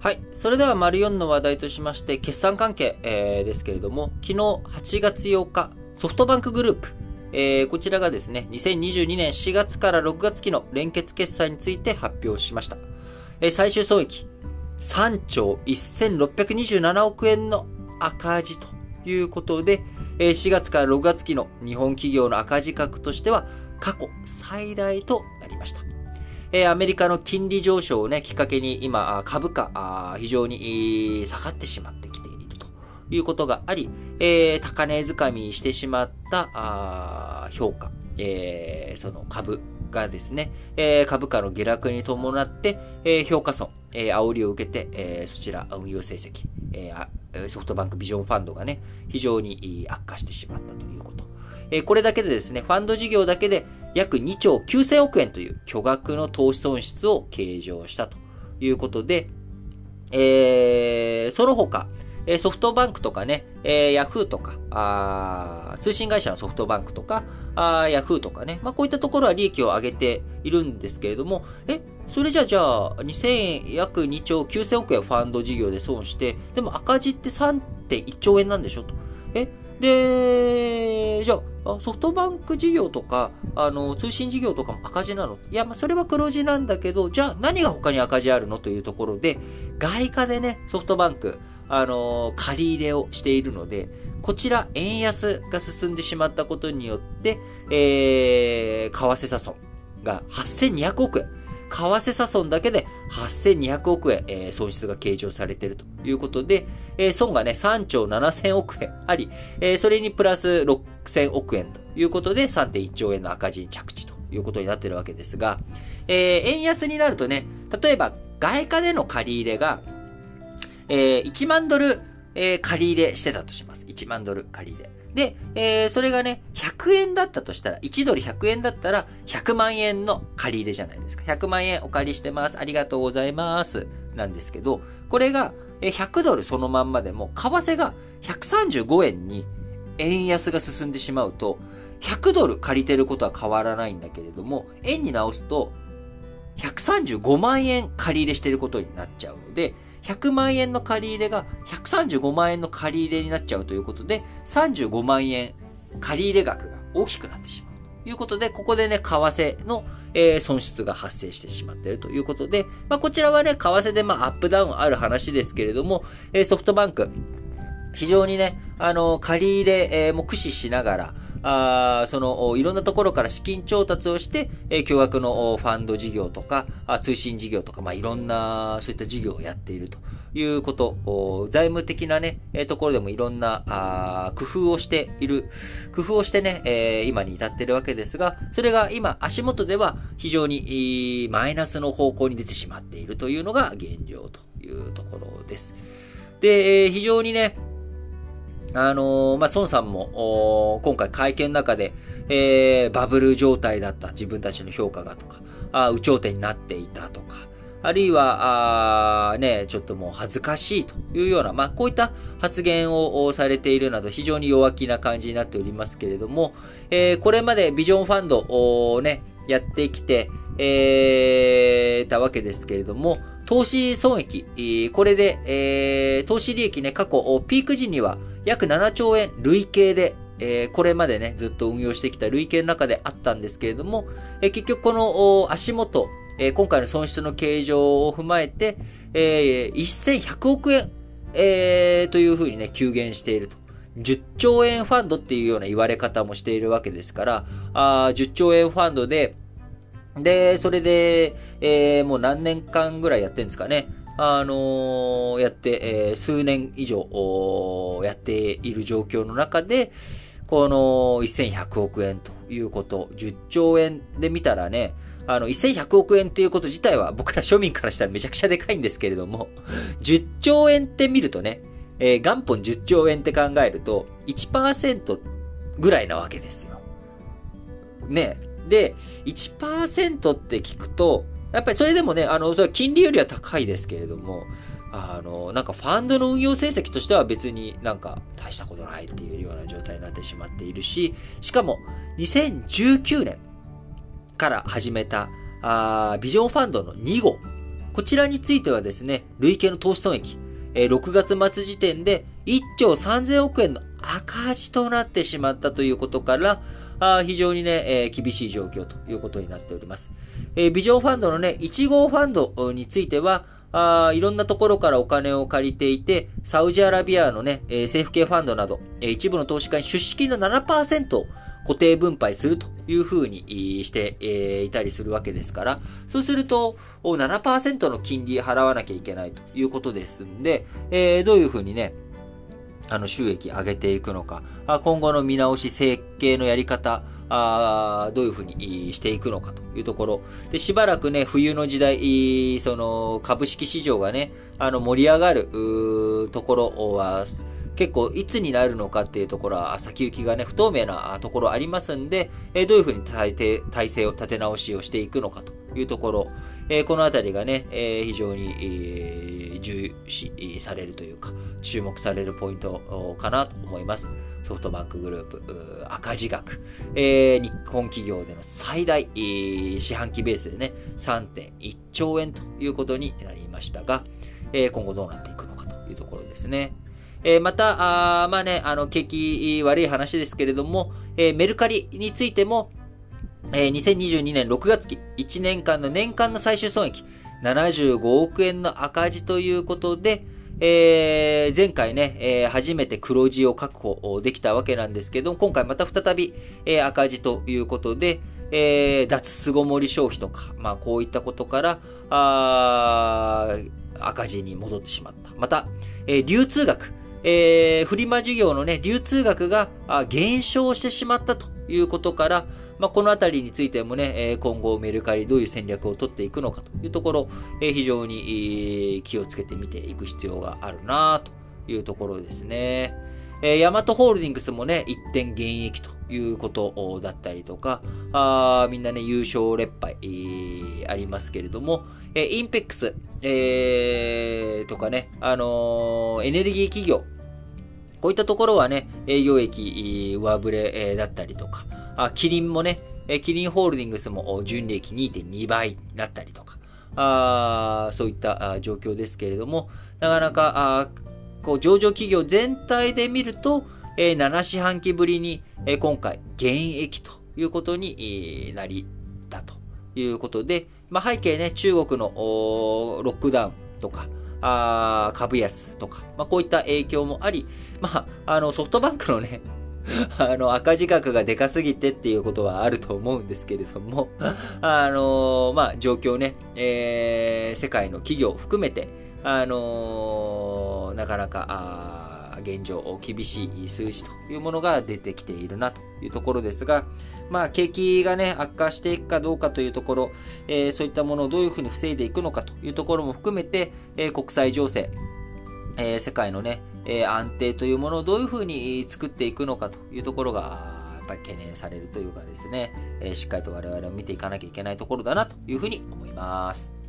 はい。それでは、丸4の話題としまして、決算関係、えー、ですけれども、昨日8月8日、ソフトバンクグループ、えー、こちらがですね、2022年4月から6月期の連結決済について発表しました。えー、最終損益、3兆1627億円の赤字ということで、えー、4月から6月期の日本企業の赤字額としては過去最大となりました。えー、アメリカの金利上昇をね、きっかけに今、株価、非常に下がってしまってきているということがあり、えー、高値掴みしてしまった評価、えー、その株がですね、えー、株価の下落に伴って、えー、評価損、えー、煽りを受けて、えー、そちら運用成績、えー、ソフトバンクビジョンファンドがね、非常に悪化してしまったということ。え、これだけでですね、ファンド事業だけで約2兆9000億円という巨額の投資損失を計上したということで、えー、その他、ソフトバンクとかね、えヤフーとか、あ通信会社のソフトバンクとか、あヤフーとかね、まあ、こういったところは利益を上げているんですけれども、え、それじゃあじゃあ、2000約2兆9000億円ファンド事業で損して、でも赤字って3.1兆円なんでしょと。え、で、じゃあ、ソフトバンク事業とか、あの、通信事業とかも赤字なの？いや、まあ、それは黒字なんだけど、じゃあ何が他に赤字あるのというところで、外貨でね、ソフトバンク、あの、借り入れをしているので、こちら、円安が進んでしまったことによって、えー、為替差損が8200億円。為替差損だけで8200億円、えー、損失が計上されているということで、えー、損がね、3兆7000億円あり、えー、それにプラス6000億円ということで3.1兆円の赤字に着地ということになっているわけですが、え、円安になるとね、例えば外貨での借り入れが、え、1万ドル、え、借り入れしてたとします。1万ドル借り入れ。で、えー、それがね、100円だったとしたら、1ドル100円だったら、100万円の借り入れじゃないですか。100万円お借りしてます。ありがとうございます。なんですけど、これが、100ドルそのまんまでも、為替が135円に円安が進んでしまうと、100ドル借りてることは変わらないんだけれども、円に直すと、135万円借り入れしてることになっちゃうので、100万円の借り入れが135万円の借り入れになっちゃうということで、35万円借り入れ額が大きくなってしまう。ということで、ここでね、為替の、えー、損失が発生してしまっているということで、まあ、こちらはね、為替でまあ、アップダウンある話ですけれども、えー、ソフトバンク、非常にね、あの、借り入れ、えー、も駆使しながら、あその、いろんなところから資金調達をして、え、巨額のファンド事業とか、あ通信事業とか、まあ、いろんな、そういった事業をやっているということ、財務的なね、え、ところでもいろんな、あ工夫をしている、工夫をしてね、え、今に至っているわけですが、それが今、足元では非常に、マイナスの方向に出てしまっているというのが現状というところです。で、え、非常にね、あのー、まあ、孫さんも、今回会見の中で、えー、バブル状態だった自分たちの評価がとか、あ有頂天になっていたとか、あるいは、あね、ちょっともう恥ずかしいというような、まあ、こういった発言をされているなど、非常に弱気な感じになっておりますけれども、えー、これまでビジョンファンドをね、やってきて、えー、たわけですけれども、投資損益、これで、えー、投資利益ね、過去、ピーク時には約7兆円累計で、えー、これまでね、ずっと運用してきた累計の中であったんですけれども、えー、結局この足元、えー、今回の損失の形状を踏まえて、えー、1100億円、えー、というふうにね、急減していると。10兆円ファンドっていうような言われ方もしているわけですから、あ10兆円ファンドで、で、それで、えー、もう何年間ぐらいやってんですかね。あの、やって、え、数年以上、やっている状況の中で、この1100億円ということ、10兆円で見たらね、あの、1100億円っていうこと自体は僕ら庶民からしたらめちゃくちゃでかいんですけれども、10兆円って見るとね、えー、元本10兆円って考えると、1%ぐらいなわけですよ。ね。で、1%って聞くと、やっぱりそれでもね、あの、それは金利よりは高いですけれども、あの、なんかファンドの運用成績としては別になんか大したことないっていうような状態になってしまっているし、しかも2019年から始めたあビジョンファンドの2号。こちらについてはですね、累計の投資損益、えー、6月末時点で1兆3000億円の赤字となってしまったということから、あ非常にね、えー、厳しい状況ということになっております。えー、ビジョンファンドのね、1号ファンドについては、あいろんなところからお金を借りていて、サウジアラビアのね、えー、政府系ファンドなど、えー、一部の投資家に出資金の7%を固定分配するというふうにして、いたりするわけですから、そうすると7%の金利払わなきゃいけないということですんで、どういうふうにね、あの収益上げていくのか、今後の見直し、設計のやり方、あどういうふうにしていくのかというところ。で、しばらくね、冬の時代、その株式市場がね、あの盛り上がるところは、結構いつになるのかっていうところは先行きがね、不透明なところありますんで、えどういうふうに体体制を立て直しをしていくのかというところ、えこのあたりがね、え非常に、え重視されるというか、注目されるポイントかなと思います。ソフトバンクグループ、赤字額、えー、日本企業での最大、四半期ベースでね、3.1兆円ということになりましたが、えー、今後どうなっていくのかというところですね。えー、また、あまあね、あの、景気悪い話ですけれども、えー、メルカリについても、えー、2022年6月期、1年間の年間の最終損益、75億円の赤字ということで、えー、前回ね、えー、初めて黒字を確保できたわけなんですけど、今回また再び、えー、赤字ということで、えー、脱巣ごもり消費とか、まあこういったことから、あ赤字に戻ってしまった。また、えー、流通額、えー、フリマ事業のね、流通額が減少してしまったということから、まあ、このあたりについてもね、今後メルカリどういう戦略を取っていくのかというところ、非常に気をつけてみていく必要があるなというところですね。ヤマトホールディングスもね、一点減益ということだったりとか、あみんなね、優勝劣敗、ありますけれども、えインペックス、えー、とかね、あのー、エネルギー企業、こういったところはね、営業益上振れだったりとか、あ、キリンもね、キリンホールディングスも純利益2.2倍になったりとか、あそういった状況ですけれども、なかなか、こう上場企業全体で見ると、えー、7四半期ぶりに、えー、今回、減益ということになりたということで、まあ、背景ね、中国のロックダウンとか、あ株安とか、まあ、こういった影響もあり、まあ、あのソフトバンクのね、あの、赤字額がでかすぎてっていうことはあると思うんですけれども、あの、まあ、状況ね、えー、世界の企業を含めて、あのなかなか、現状、厳しい数字というものが出てきているなというところですが、まあ、景気がね、悪化していくかどうかというところ、えー、そういったものをどういうふうに防いでいくのかというところも含めて、えー、国際情勢、えー、世界のね、えー、安定というものをどういうふうに作っていくのかというところが、やっぱり懸念されるというかですね、えー、しっかりと我々を見ていかなきゃいけないところだなというふうに思います。